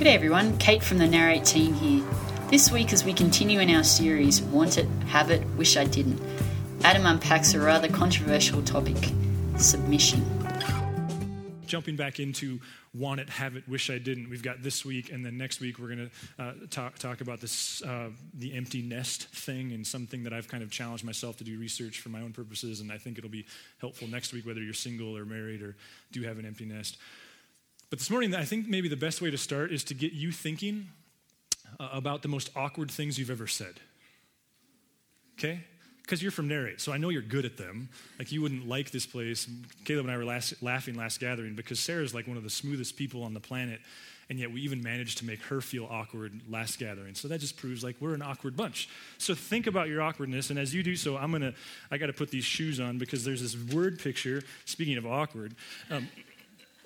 G'day everyone, Kate from the Narrate team here. This week, as we continue in our series, Want It, Have It, Wish I Didn't, Adam unpacks a rather controversial topic submission. Jumping back into want it, have it, wish I didn't. We've got this week, and then next week we're going to uh, talk talk about this uh, the empty nest thing and something that I've kind of challenged myself to do research for my own purposes, and I think it'll be helpful next week whether you're single or married or do have an empty nest. But this morning, I think maybe the best way to start is to get you thinking uh, about the most awkward things you've ever said. Okay? because you're from Narrate, so I know you're good at them. Like you wouldn't like this place. Caleb and I were last, laughing last gathering because Sarah's like one of the smoothest people on the planet, and yet we even managed to make her feel awkward last gathering. So that just proves like we're an awkward bunch. So think about your awkwardness, and as you do so, I'm gonna I got to put these shoes on because there's this word picture. Speaking of awkward, um,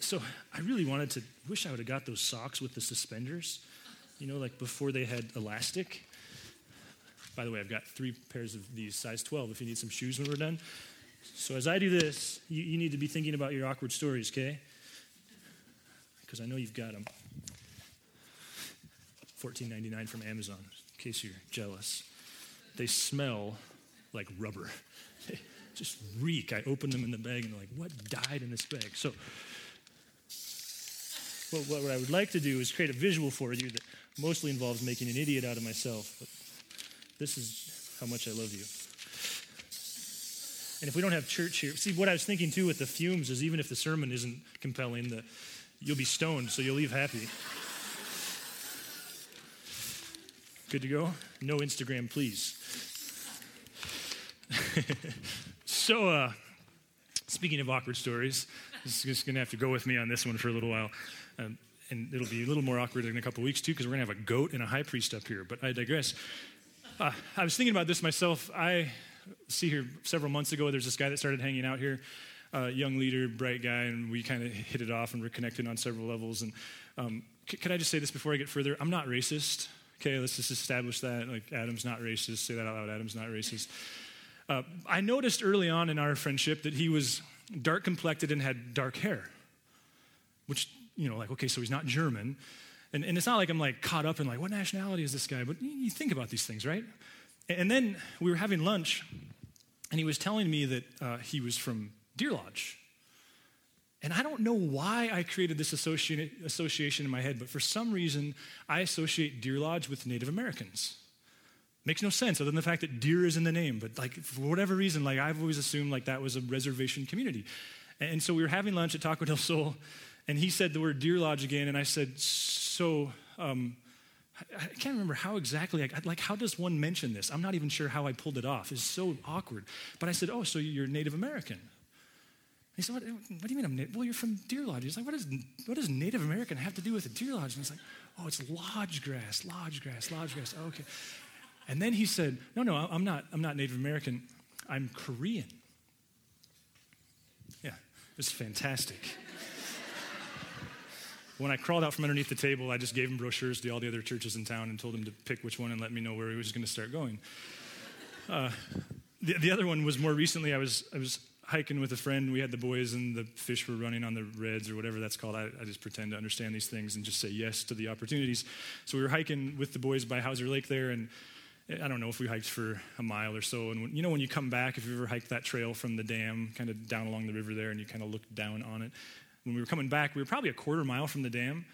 so I really wanted to wish I would have got those socks with the suspenders. You know, like before they had elastic. By the way, I've got three pairs of these, size 12, if you need some shoes when we're done. So as I do this, you, you need to be thinking about your awkward stories, okay? Because I know you've got them. $14.99 from Amazon, in case you're jealous. They smell like rubber. They just reek. I open them in the bag and they're like, what died in this bag? So, what, what I would like to do is create a visual for you that mostly involves making an idiot out of myself. But this is how much I love you. And if we don't have church here, see what I was thinking too with the fumes is even if the sermon isn't compelling, the, you'll be stoned, so you'll leave happy. Good to go? No Instagram, please. so, uh, speaking of awkward stories, just going to have to go with me on this one for a little while. Um, and it'll be a little more awkward in a couple weeks too, because we're going to have a goat and a high priest up here. But I digress. Uh, I was thinking about this myself. I see here several months ago, there's this guy that started hanging out here, uh, young leader, bright guy, and we kind of hit it off and we're connected on several levels. And um, c- can I just say this before I get further? I'm not racist. Okay, let's just establish that. Like, Adam's not racist. Say that out loud. Adam's not racist. Uh, I noticed early on in our friendship that he was dark complected and had dark hair, which, you know, like, okay, so he's not German. And, and it's not like I'm like caught up in like, what nationality is this guy? But you, think about these things, right? And then we were having lunch, and he was telling me that uh, he was from Deer Lodge. And I don't know why I created this association in my head, but for some reason, I associate Deer Lodge with Native Americans. Makes no sense other than the fact that deer is in the name, but like for whatever reason, like I've always assumed like that was a reservation community. And so we were having lunch at Taco del Sol, and he said the word Deer Lodge again, and I said, so um, I can't remember how exactly, like, how does one mention this? I'm not even sure how I pulled it off. It's so awkward. But I said, oh, so you're Native American. He said, what, what do you mean I'm Native? Well, you're from Deer Lodge. He's like, what, is, what does Native American have to do with a Deer Lodge? And I was like, oh, it's lodge grass, lodge grass, lodge grass. Okay. And then he said, no, no, I'm not, I'm not Native American. I'm Korean. Yeah, it's fantastic. When I crawled out from underneath the table, I just gave him brochures to all the other churches in town and told him to pick which one and let me know where he was going to start going. Uh, the, the other one was more recently. I was, I was hiking with a friend. We had the boys, and the fish were running on the reds or whatever that's called. I, I, just pretend to understand these things and just say yes to the opportunities. So we were hiking with the boys by Hauser Lake there, and I don't know if we hiked for a mile or so. And when, you know, when you come back, if you ever hiked that trail from the dam, kind of down along the river there, and you kind of look down on it, when we were coming back, we were probably a quarter mile from the dam,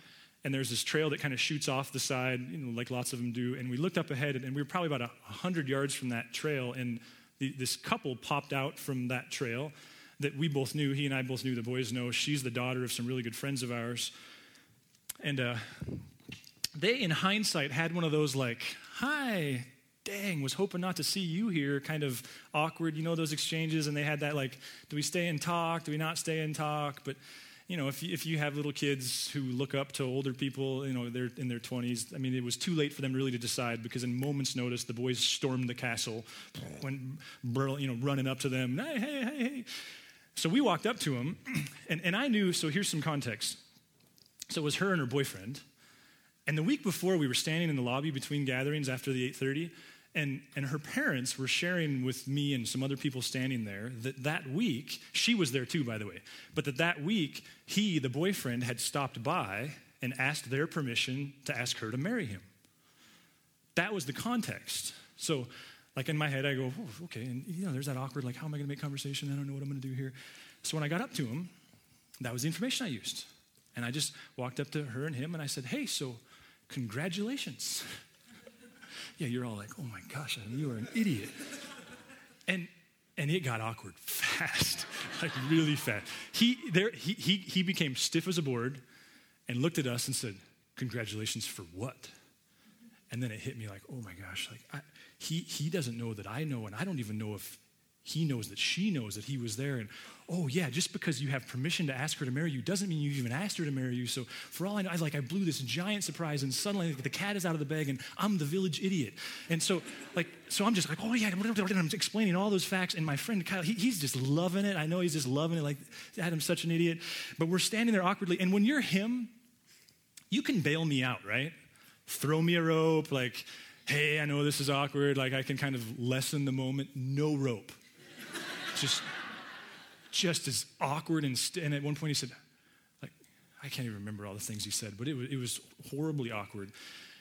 and there's this trail that kind of shoots off the side, you know, like lots of them do. And we looked up ahead, and we were probably about a 100 yards from that trail, and the, this couple popped out from that trail that we both knew. He and I both knew, the boys know. She's the daughter of some really good friends of ours. And uh, they, in hindsight, had one of those like, hi, dang, was hoping not to see you here, kind of awkward, you know, those exchanges. And they had that like, do we stay and talk? Do we not stay and talk? But you know, if you, if you have little kids who look up to older people, you know, they're in their 20s, I mean, it was too late for them really to decide because in moments' notice, the boys stormed the castle, went, you know, running up to them, hey, hey, hey, hey. So we walked up to him, and, and I knew, so here's some context. So it was her and her boyfriend. And the week before, we were standing in the lobby between gatherings after the 830, and, and her parents were sharing with me and some other people standing there that that week, she was there too, by the way, but that that week, he, the boyfriend, had stopped by and asked their permission to ask her to marry him. That was the context. So, like in my head, I go, okay, and you know, there's that awkward, like, how am I to make conversation? I don't know what I'm to do here. So when I got up to him, that was the information I used. And I just walked up to her and him and I said, hey, so congratulations. Yeah, you're all like, oh my gosh, you are an idiot. And and it got awkward fast, like really fast. He there he he he became stiff as a board and looked at us and said, Congratulations for what? And then it hit me like, oh my gosh, like I, he he doesn't know that I know, and I don't even know if he knows that she knows that he was there. And oh yeah, just because you have permission to ask her to marry you doesn't mean you even asked her to marry you. So for all I know, I like I blew this giant surprise, and suddenly like, the cat is out of the bag, and I'm the village idiot. And so like so I'm just like oh yeah, I'm explaining all those facts, and my friend Kyle, he, he's just loving it. I know he's just loving it. Like Adam's such an idiot, but we're standing there awkwardly, and when you're him, you can bail me out, right? Throw me a rope, like. Hey, I know this is awkward. Like, I can kind of lessen the moment. No rope just, just as awkward. And, st- and at one point he said, like, I can't even remember all the things he said, but it was, it was horribly awkward.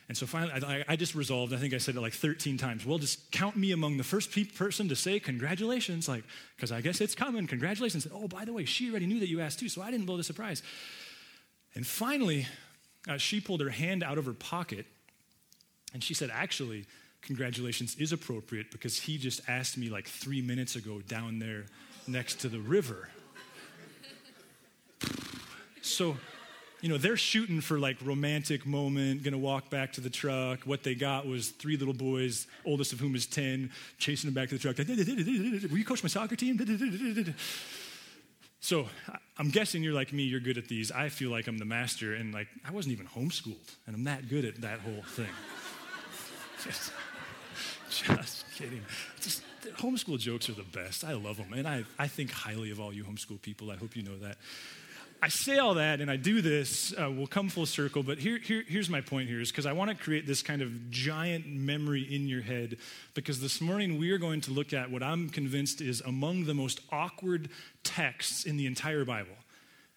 And so finally, I, I, just resolved, I think I said it like 13 times. Well, just count me among the first pe- person to say congratulations, like, because I guess it's coming. Congratulations. Oh, by the way, she already knew that you asked too, so I didn't blow the surprise. And finally, uh, she pulled her hand out of her pocket and she said, Actually, congratulations is appropriate because he just asked me like three minutes ago down there next to the river. so, you know, they're shooting for like romantic moment, gonna walk back to the truck. What they got was three little boys, oldest of whom is 10, chasing them back to the truck. Will you coach my soccer team? So I'm guessing you're like me, you're good at these. I feel like I'm the master, and like I wasn't even homeschooled, and I'm that good at that whole thing. Just kidding. Just homeschool jokes are the best. I love them. And I, I think highly of all you homeschool people. I hope you know that. I say all that and I do this, uh, we'll come full circle, but here, here, here's my point here is because I want to create this kind of giant memory in your head because this morning we are going to look at what I'm convinced is among the most awkward texts in the entire Bible.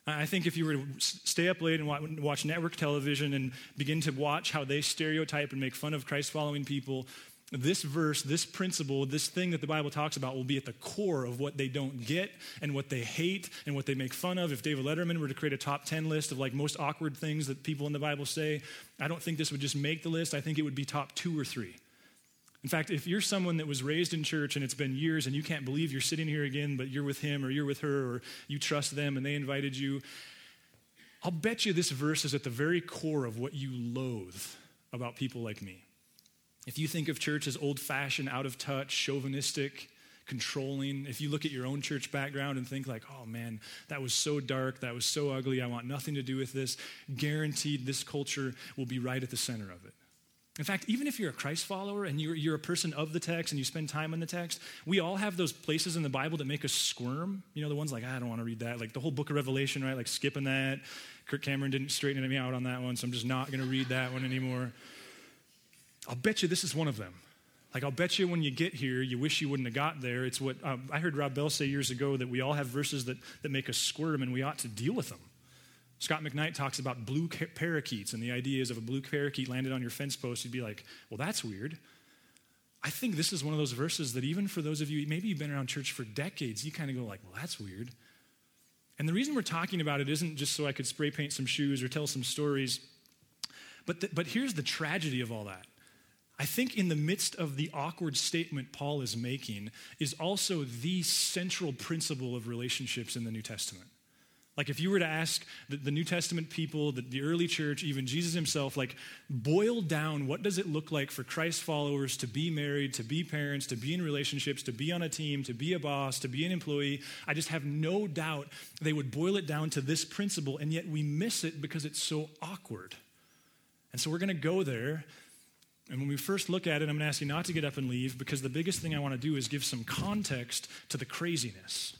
I think if you were to stay up late and watch network television and begin to watch how they stereotype and make fun of Christ following people, this verse, this principle, this thing that the Bible talks about will be at the core of what they don't get and what they hate and what they make fun of. If David Letterman were to create a top 10 list of like most awkward things that people in the Bible say, I don't think this would just make the list. I think it would be top two or three. In fact, if you're someone that was raised in church and it's been years and you can't believe you're sitting here again, but you're with him or you're with her or you trust them and they invited you, I'll bet you this verse is at the very core of what you loathe about people like me. If you think of church as old fashioned, out of touch, chauvinistic, controlling, if you look at your own church background and think, like, oh man, that was so dark, that was so ugly, I want nothing to do with this, guaranteed this culture will be right at the center of it. In fact, even if you're a Christ follower and you're, you're a person of the text and you spend time in the text, we all have those places in the Bible that make us squirm. You know, the ones like, ah, I don't want to read that. Like the whole book of Revelation, right? Like skipping that. Kirk Cameron didn't straighten me out on that one, so I'm just not going to read that one anymore. I'll bet you this is one of them. Like, I'll bet you when you get here, you wish you wouldn't have got there. It's what um, I heard Rob Bell say years ago that we all have verses that, that make us squirm and we ought to deal with them. Scot McKnight talks about blue parakeets, and the idea is if a blue parakeet landed on your fence post, you'd be like, well, that's weird. I think this is one of those verses that even for those of you, maybe you've been around church for decades, you kind of go like, well, that's weird. And the reason we're talking about it isn't just so I could spray paint some shoes or tell some stories, but, the, but here's the tragedy of all that. I think in the midst of the awkward statement Paul is making is also the central principle of relationships in the New Testament. Like, if you were to ask the, the, New Testament people, the, the early church, even Jesus himself, like, boil down what does it look like for Christ followers to be married, to be parents, to be in relationships, to be on a team, to be a boss, to be an employee, I just have no doubt they would boil it down to this principle, and yet we miss it because it's so awkward. And so we're going to go there and when we first look at it, I'm going to ask you not to get up and leave because the biggest thing I want to do is give some context to the craziness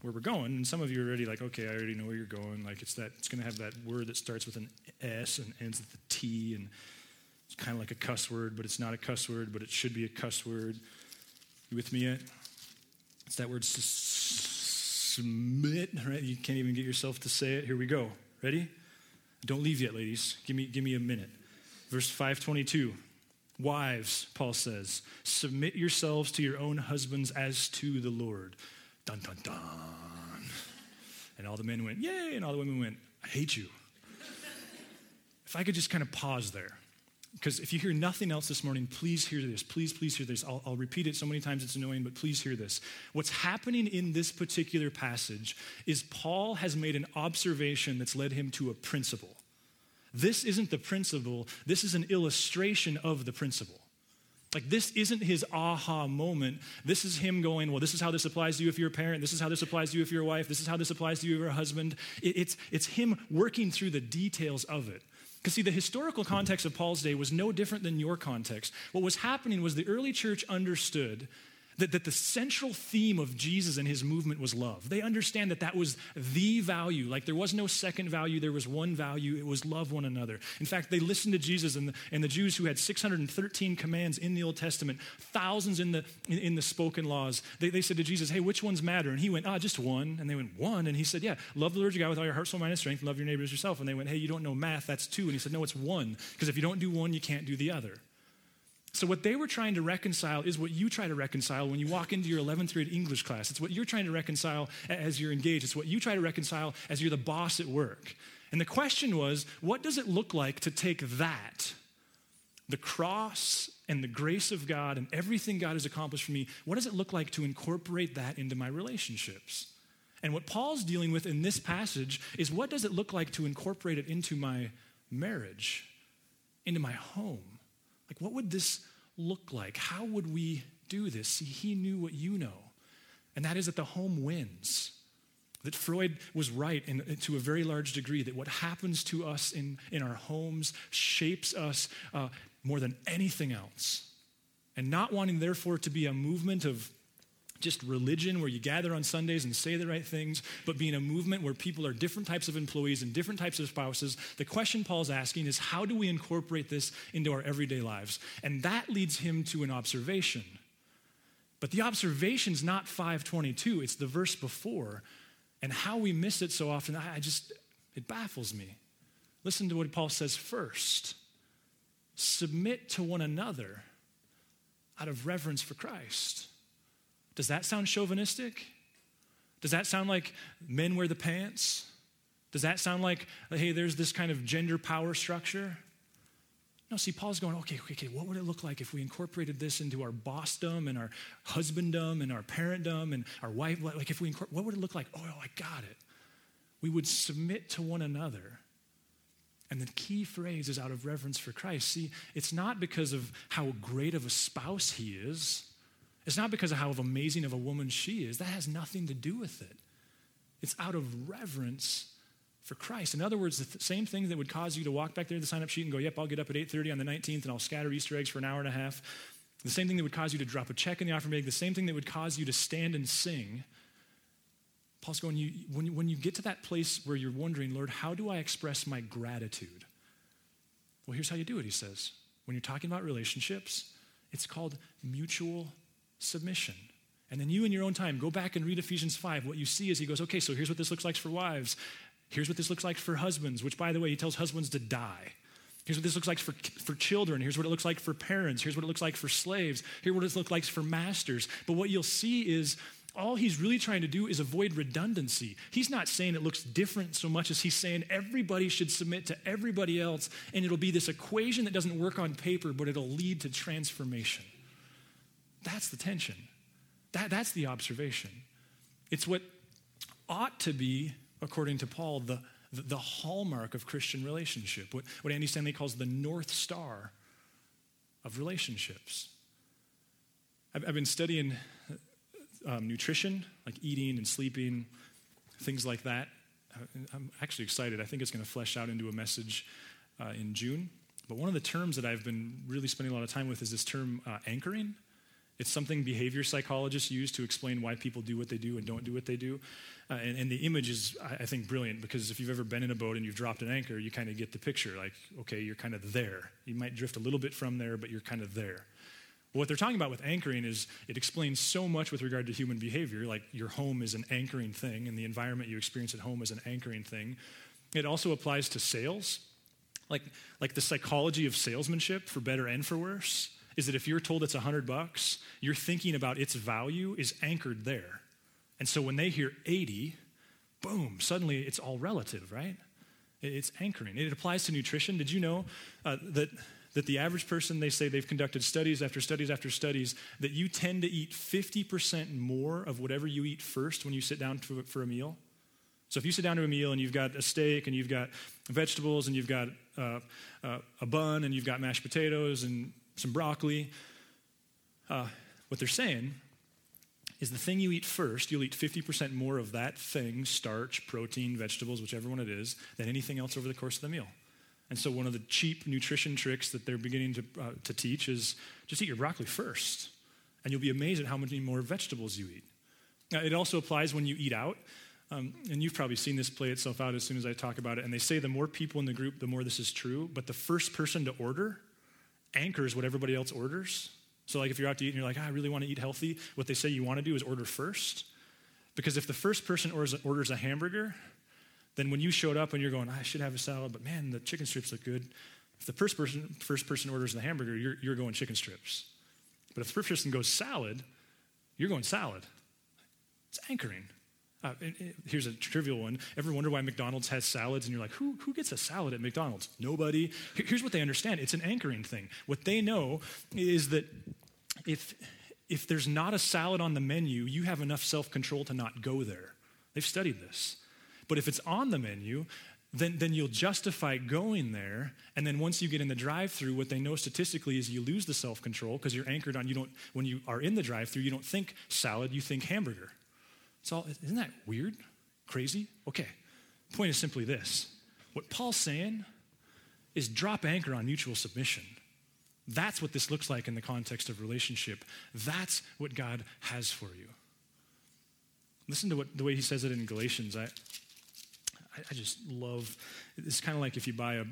where we're going. And some of you are already like, okay, I already know where you're going. Like it's that it's going to have that word that starts with an S and ends with a T, and it's kind of like a cuss word, but it's not a cuss word, but it should be a cuss word. You with me yet? It's that word submit, right? You can't even get yourself to say it. Here we go. Ready? Don't leave yet, ladies. Give me, give me a minute. Verse 522. Wives, Paul says, submit yourselves to your own husbands as to the Lord. Dun, dun, dun. And all the men went, Yay! And all the women went, I hate you. if I could just kind of pause there. Because if you hear nothing else this morning, please hear this. Please, please hear this. I'll, I'll, repeat it so many times it's annoying, but please hear this. What's happening in this particular passage is Paul has made an observation that's led him to a principle. This isn't the principle, this is an illustration of the principle. Like, this isn't his aha moment. This is him going, Well, this is how this applies to you if you're a parent. This is how this applies to you if you're a wife. This is how this applies to you if you're a husband. It, it's, it's him working through the details of it. Because, see, the historical context of Paul's day was no different than your context. What was happening was the early church understood that, that the central theme of Jesus and his movement was love. They understand that that was the value. Like there was no second value, there was one value. It was love one another. In fact, they listened to Jesus and the, and the Jews who had 613 commands in the Old Testament, thousands in the, in, in the spoken laws. They, they said to Jesus, Hey, which ones matter? And he went, Ah, just one. And they went, One. And he said, Yeah, love the Lord your God with all your heart, soul, mind, and strength, love your neighbors yourself. And they went, Hey, you don't know math, that's two. And he said, No, it's one. Because if you don't do one, you can't do the other. So, what they were trying to reconcile is what you try to reconcile when you walk into your 11th grade English class. It's what you're trying to reconcile as you're engaged. It's what you try to reconcile as you're the boss at work. And the question was what does it look like to take that, the cross and the grace of God and everything God has accomplished for me, what does it look like to incorporate that into my relationships? And what Paul's dealing with in this passage is what does it look like to incorporate it into my marriage, into my home? Like, what would this look like? How would we do this? See, he knew what you know, and that is that the home wins. That Freud was right in, to a very large degree, that what happens to us in, in our homes shapes us uh, more than anything else. And not wanting, therefore, to be a movement of just religion where you gather on Sundays and say the right things, but being a movement where people are different types of employees and different types of spouses. The question Paul's asking is how do we incorporate this into our everyday lives? And that leads him to an observation. But the observation is not 522, it's the verse before. And how we miss it so often, I just, it baffles me. Listen to what Paul says first submit to one another out of reverence for Christ. Does that sound chauvinistic? Does that sound like men wear the pants? Does that sound like, hey, there's this kind of gender power structure? No, see, Paul's going, okay, okay, okay, what would it look like if we incorporated this into our bossdom and our husbanddom and our parentdom and our wife? Like, if we, incorporate what would it look like? Oh, I got it. We would submit to one another. And the key phrase is out of reverence for Christ. See, it's not because of how great of a spouse he is. It's not because of how amazing of a woman she is. That has nothing to do with it. It's out of reverence for Christ. In other words, the th- same thing that would cause you to walk back there to the sign up sheet and go, yep, I'll get up at 8.30 on the 19th and I'll scatter Easter eggs for an hour and a half. The same thing that would cause you to drop a check in the offering bag. The same thing that would cause you to stand and sing. Paul's going, you, when, when you get to that place where you're wondering, Lord, how do I express my gratitude? Well, here's how you do it, he says. When you're talking about relationships, it's called mutual submission. And then you, in your own time, go back and read Ephesians 5. What you see is he goes, okay, so here's what this looks like for wives. Here's what this looks like for husbands, which, by the way, he tells husbands to die. Here's what this looks like for, for children. Here's what it looks like for parents. Here's what it looks like for slaves. Here's what it looks like for masters. But what you'll see is all he's really trying to do is avoid redundancy. He's not saying it looks different so much as he's saying everybody should submit to everybody else, and it'll be this equation that doesn't work on paper, but it'll lead to transformation. That's the tension. That, that's the observation. It's what ought to be, according to Paul, the, the, hallmark of Christian relationship, what, what Andy Stanley calls the North Star of relationships. I've, I've been studying um, nutrition, like eating and sleeping, things like that. I'm actually excited. I think it's going to flesh out into a message uh, in June. But one of the terms that I've been really spending a lot of time with is this term uh, anchoring. It's something behavior psychologists use to explain why people do what they do and don't do what they do. Uh, and, and, the image is, I think, brilliant because if you've ever been in a boat and you've dropped an anchor, you kind of get the picture. Like, okay, you're kind of there. You might drift a little bit from there, but you're kind of there. what they're talking about with anchoring is it explains so much with regard to human behavior. Like, your home is an anchoring thing, and the environment you experience at home is an anchoring thing. It also applies to sales. Like, like the psychology of salesmanship, for better and for worse, is that if you're told it's 100 bucks, you're thinking about its value is anchored there. And so when they hear 80, boom, suddenly it's all relative, right? It's anchoring. It applies to nutrition. Did you know uh, that, that the average person, they say they've conducted studies after studies after studies, that you tend to eat 50% more of whatever you eat first when you sit down to, for a meal? So if you sit down to a meal and you've got a steak and you've got vegetables and you've got uh, uh, a bun and you've got mashed potatoes and some broccoli, uh, what they're saying is the thing you eat first, you'll eat 50% more of that thing, starch, protein, vegetables, whichever one it is, than anything else over the course of the meal. And so, one of the cheap nutrition tricks that they're beginning to, uh, to teach is just eat your broccoli first, and you'll be amazed at how many more vegetables you eat. Now, it also applies when you eat out. Um, and you've probably seen this play itself out as soon as I talk about it. And they say the more people in the group, the more this is true. But the first person to order anchors what everybody else orders. So, like if you're out to eat and you're like, oh, I really want to eat healthy, what they say you want to do is order first. Because if the first person orders, orders a hamburger, then when you showed up and you're going, ah, I should have a salad, but man, the chicken strips look good. If the first person, first person orders the hamburger, you're, you're going chicken strips. But if the first person goes salad, you're going salad. It's anchoring. Uh, here's a trivial one. Ever wonder why McDonald's has salads? And you're like, who, who gets a salad at McDonald's? Nobody. Here's what they understand it's an anchoring thing. What they know is that if, if there's not a salad on the menu, you have enough self control to not go there. They've studied this. But if it's on the menu, then, then you'll justify going there. And then once you get in the drive through, what they know statistically is you lose the self control because you're anchored on, you don't, when you are in the drive through, you don't think salad, you think hamburger. It's all, isn't that weird? Crazy? Okay. Point is simply this what Paul's saying is drop anchor on mutual submission. That's what this looks like in the context of relationship. That's what God has for you. Listen to what, the way he says it in Galatians. I, I just love it's kind of like if you buy a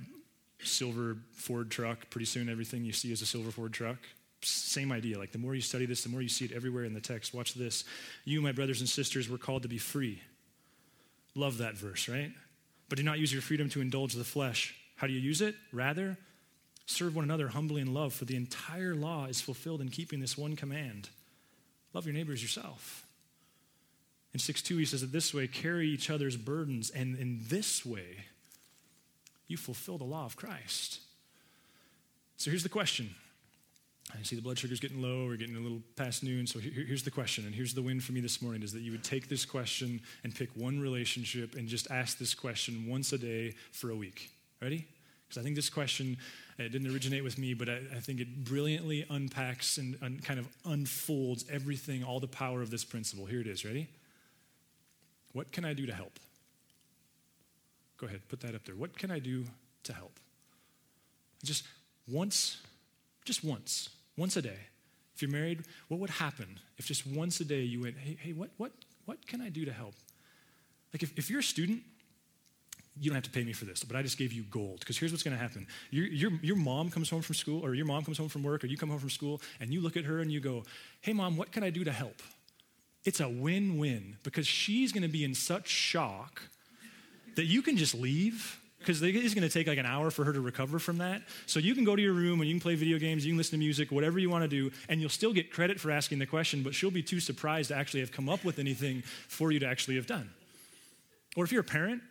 silver Ford truck, pretty soon everything you see is a silver Ford truck. Same idea. Like the more you study this, the more you see it everywhere in the text. Watch this. You, my brothers and sisters, were called to be free. Love that verse, right? But do not use your freedom to indulge the flesh. How do you use it? Rather, serve one another humbly in love, for the entire law is fulfilled in keeping this one command love your neighbors yourself. In 6 2, he says it this way carry each other's burdens, and in this way, you fulfill the law of Christ. So here's the question I see the blood sugar's getting low. We're getting a little past noon. So here, here's the question, and here's the win for me this morning: is that you would take this question and pick one relationship and just ask this question once a day for a week. Ready? Because I think this question it didn't originate with me, but I, I think it brilliantly unpacks and un, kind of unfolds everything, all the power of this principle. Here it is. Ready? What can I do to help? Go ahead, put that up there. What can I do to help? Just once, just once once a day. If you're married, what would happen if just once a day you went, hey, hey what, what, what can I do to help? Like if, if you're a student, you don't have to pay me for this, but I just gave you gold. Because here's what's going to happen. Your, your, your mom comes home from school, or your mom comes home from work, or you come home from school, and you look at her and you go, hey, mom, what can I do to help? It's a win win because she's going to be in such shock that you can just leave because it's going to take like an hour for her to recover from that. So you can go to your room and you can play video games, you can listen to music, whatever you want to do, and you'll still get credit for asking the question, but she'll be too surprised to actually have come up with anything for you to actually have done. Or if you're a parent,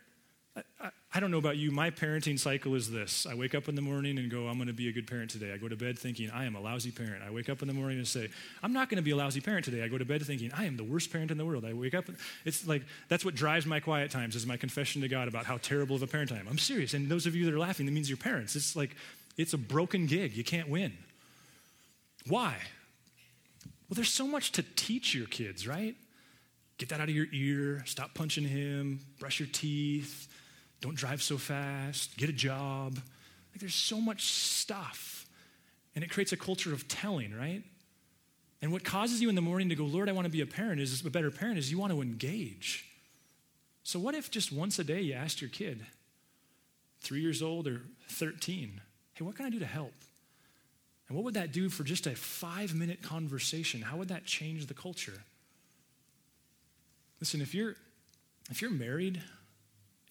I, don't know about you, my parenting cycle is this. I wake up in the morning and go, I'm going to be a good parent today. I go to bed thinking, I am a lousy parent. I wake up in the morning and say, I'm not going to be a lousy parent today. I go to bed thinking, I am the worst parent in the world. I wake up, it's like, that's what drives my quiet times is my confession to God about how terrible of a parent I am. I'm serious. And those of you that are laughing, that means you're parents. It's like, it's a broken gig. You can't win. Why? Well, there's so much to teach your kids, right? Get that out of your ear. Stop punching him. Brush your teeth don't drive so fast, get a job. Like there's so much stuff. And it creates a culture of telling, right? And what causes you in the morning to go, Lord, I want to be a parent, is a better parent, is you want to engage. So, what if just once a day you asked your kid, three years old or 13, hey, what can I do to help? And what would that do for just a five minute conversation? How would that change the culture? Listen, if you're, if you're married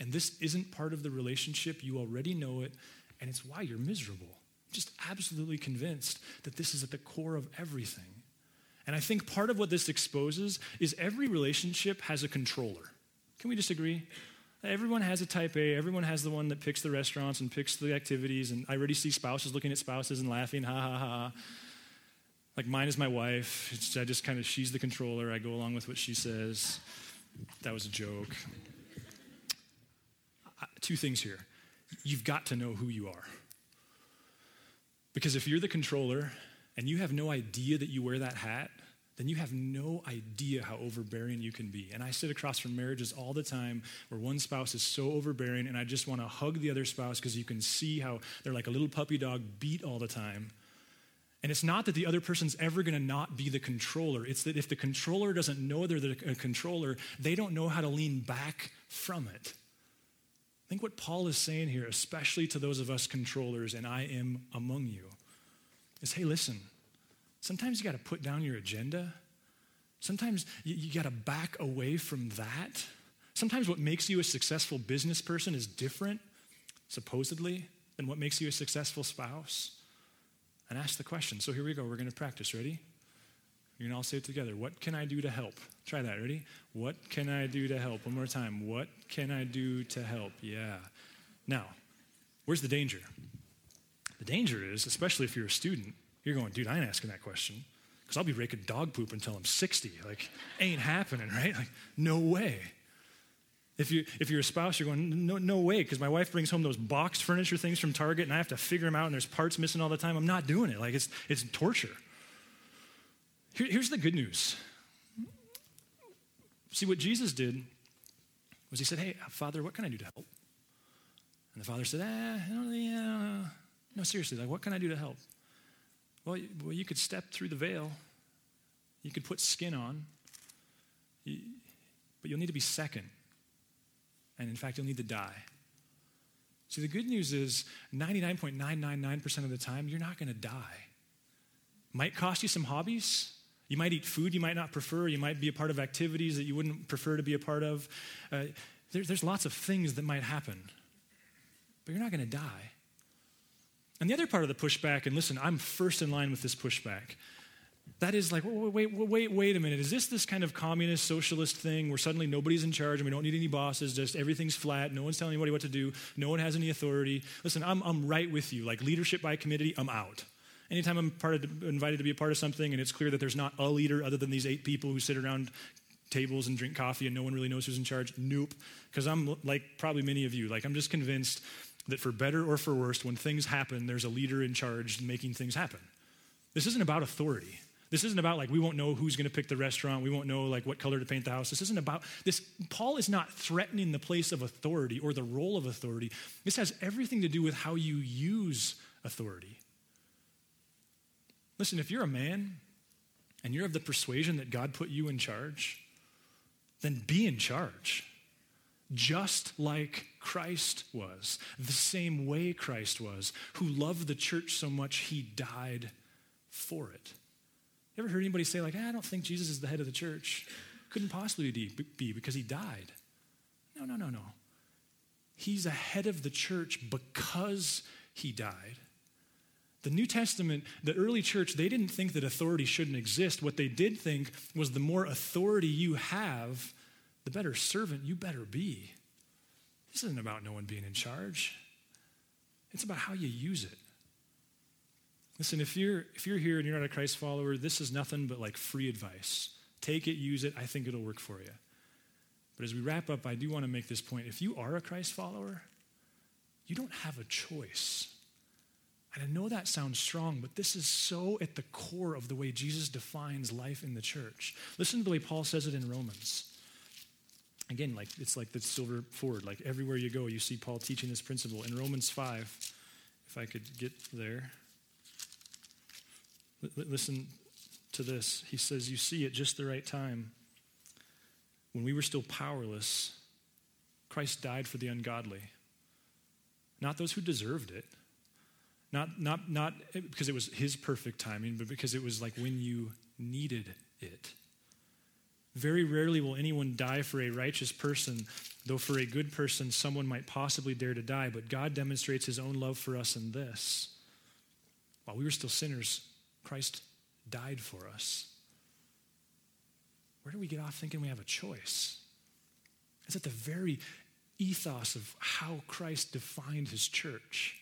And this isn't part of the relationship. You already know it, and it's why you're miserable. Just absolutely convinced that this is at the core of everything. And I think part of what this exposes is every relationship has a controller. Can we just agree? Everyone has a type A. Everyone has the one that picks the restaurants and picks the activities. And I already see spouses looking at spouses and laughing, ha ha ha. Like mine is my wife. It's, I just kind of, she's the controller. I go along with what she says. That was a joke. Two things here. You've got to know who you are. Because if you're the controller and you have no idea that you wear that hat, then you have no idea how overbearing you can be. And I sit across from marriages all the time where one spouse is so overbearing, and I just want to hug the other spouse because you can see how they're like a little puppy dog beat all the time. And it's not that the other person's ever going to not be the controller. It's that if the controller doesn't know they're the uh, controller, they don't know how to lean back from it. I think what Paul is saying here, especially to those of us controllers, and I am among you, is hey, listen, Sometimes you got to put down your agenda. Sometimes you, you got to back away from that. Sometimes what makes you a successful business person is different, supposedly, than what makes you a successful spouse. And ask the question. So here we go. We're going to practice. Ready? Going to all say it together. What can I do to help? Try that. Ready? What can I do to help? One more time. What can I do to help? Yeah. Now, where's the danger? The danger is, especially if you're a student, you're going, dude, I ain't asking that question because I'll be raking dog poop until I'm 60. Like, ain't happening, right? Like, no way. If, you, if you're a spouse, you're going, no, no way, because my wife brings home those boxed furniture things from Target and I have to figure them out and there's parts missing all the time. I'm not doing it. Like, it's, it's torture. Here, here's the good news. See, what Jesus did was he said, Hey, Father, what can I do to help? And the father said, eh, no, yeah, no, seriously, like, what can I do to help? Well, well, you could step through the veil, you could put skin on, but you'll need to be second. And in fact, you'll need to die. See, the good news is 99.999% of the time, you're not going to die. Might cost you some hobbies. You might eat food you might not prefer. You might be a part of activities that you wouldn't prefer to be a part of. Uh, there, there's lots of things that might happen, but you're not going to die. And the other part of the pushback, and listen, I'm first in line with this pushback. That is like, wait, wait, wait, wait a minute. Is this this kind of communist socialist thing where suddenly nobody's in charge and we don't need any bosses, just everything's flat, no one's telling anybody what to do, no one has any authority? Listen, I'm, I'm right with you. Like leadership by committee, I'm out. Anytime I'm part of, invited to be a part of something and it's clear that there's not a leader other than these eight people who sit around tables and drink coffee and no one really knows who's in charge, nope. Because I'm like probably many of you, like I'm just convinced that for better or for worse, when things happen, there's a leader in charge making things happen. This isn't about authority. This isn't about like we won't know who's going to pick the restaurant, we won't know like what color to paint the house. This isn't about this Paul is not threatening the place of authority or the role of authority. This has everything to do with how you use authority. Listen, if you're a man and you're of the persuasion that God put you in charge, then be in charge just like Christ was, the same way Christ was, who loved the church so much he died for it. You ever heard anybody say, like, ah, I don't think Jesus is the head of the church? Couldn't possibly be because he died. No, no, no, no. He's a head of the church because he died. The New Testament, the early church, they didn't think that authority shouldn't exist. What they did think was the more authority you have, the better servant you better be. This isn't about no one being in charge. It's about how you use it. Listen, if you're if you're here and you're not a Christ follower, this is nothing but like free advice. Take it, use it. I think it'll work for you. But as we wrap up, I do want to make this point. If you are a Christ follower, you don't have a choice. And I know that sounds strong, but this is so at the core of the way Jesus defines life in the church. Listen to the way Paul says it in Romans. Again, like it's like the silver ford. Like everywhere you go, you see Paul teaching this principle. In Romans 5, if I could get there, l- listen to this. He says, You see, at just the right time, when we were still powerless, Christ died for the ungodly. Not those who deserved it. Not, not, not because it was his perfect timing, but because it was like when you needed it. Very rarely will anyone die for a righteous person, though for a good person someone might possibly dare to die. But God demonstrates his own love for us in this. While we were still sinners, Christ died for us. Where do we get off thinking we have a choice? It's at the very ethos of how Christ defined his church.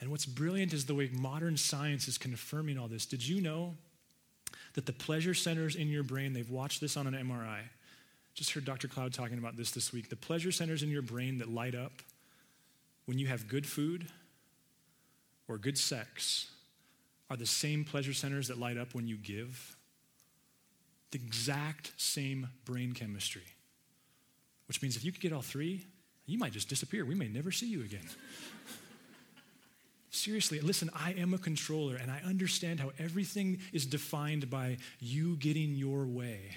And what's brilliant is the way modern science is confirming all this. Did you know that the pleasure centers in your brain, they've watched this on an MRI. Just heard Dr. Cloud talking about this this week. The pleasure centers in your brain that light up when you have good food or good sex are the same pleasure centers that light up when you give. The exact same brain chemistry. Which means if you could get all three, you might just disappear. We may never see you again. Seriously, listen, I am a controller and I understand how everything is defined by you getting your way.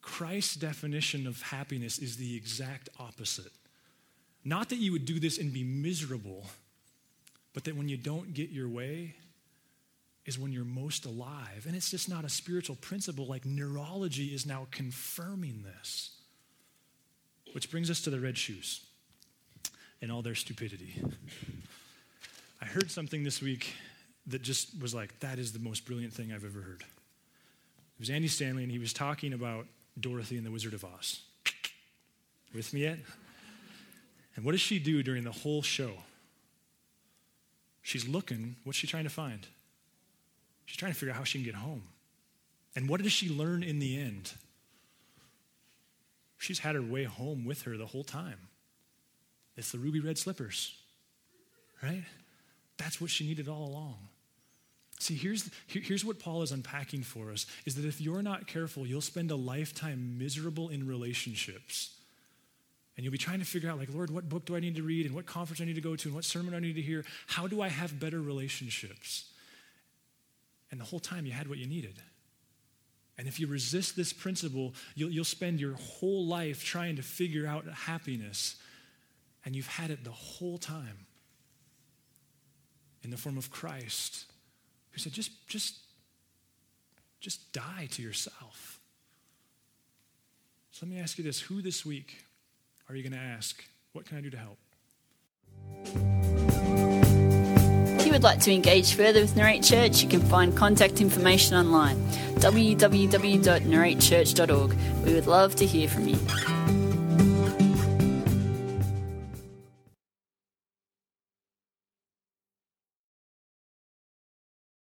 Christ's definition of happiness is the exact opposite. Not that you would do this and be miserable, but that when you don't get your way is when you're most alive. And it's just not a spiritual principle. Like neurology is now confirming this. Which brings us to the red shoes and all their stupidity. I heard something this week that just was like, that is the most brilliant thing I've ever heard. It was Andy Stanley, and he was talking about Dorothy and the Wizard of Oz. With me yet? And what does she do during the whole show? She's looking, what's she trying to find? She's trying to figure out how she can get home. And what does she learn in the end? She's had her way home with her the whole time. It's the ruby red slippers, right? That's what she needed all along. See, here's, here's what Paul is unpacking for us is that if you're not careful, you'll spend a lifetime miserable in relationships. And you'll be trying to figure out, like, Lord, what book do I need to read? And what conference I need to go to? And what sermon I need to hear? How do I have better relationships? And the whole time you had what you needed. And if you resist this principle, you'll, you'll spend your whole life trying to figure out happiness. And you've had it the whole time in the form of Christ, who said, just, just, just die to yourself. So let me ask you this who this week are you going to ask, What can I do to help? If you would like to engage further with Narrate Church, you can find contact information online www.narratechurch.org. We would love to hear from you.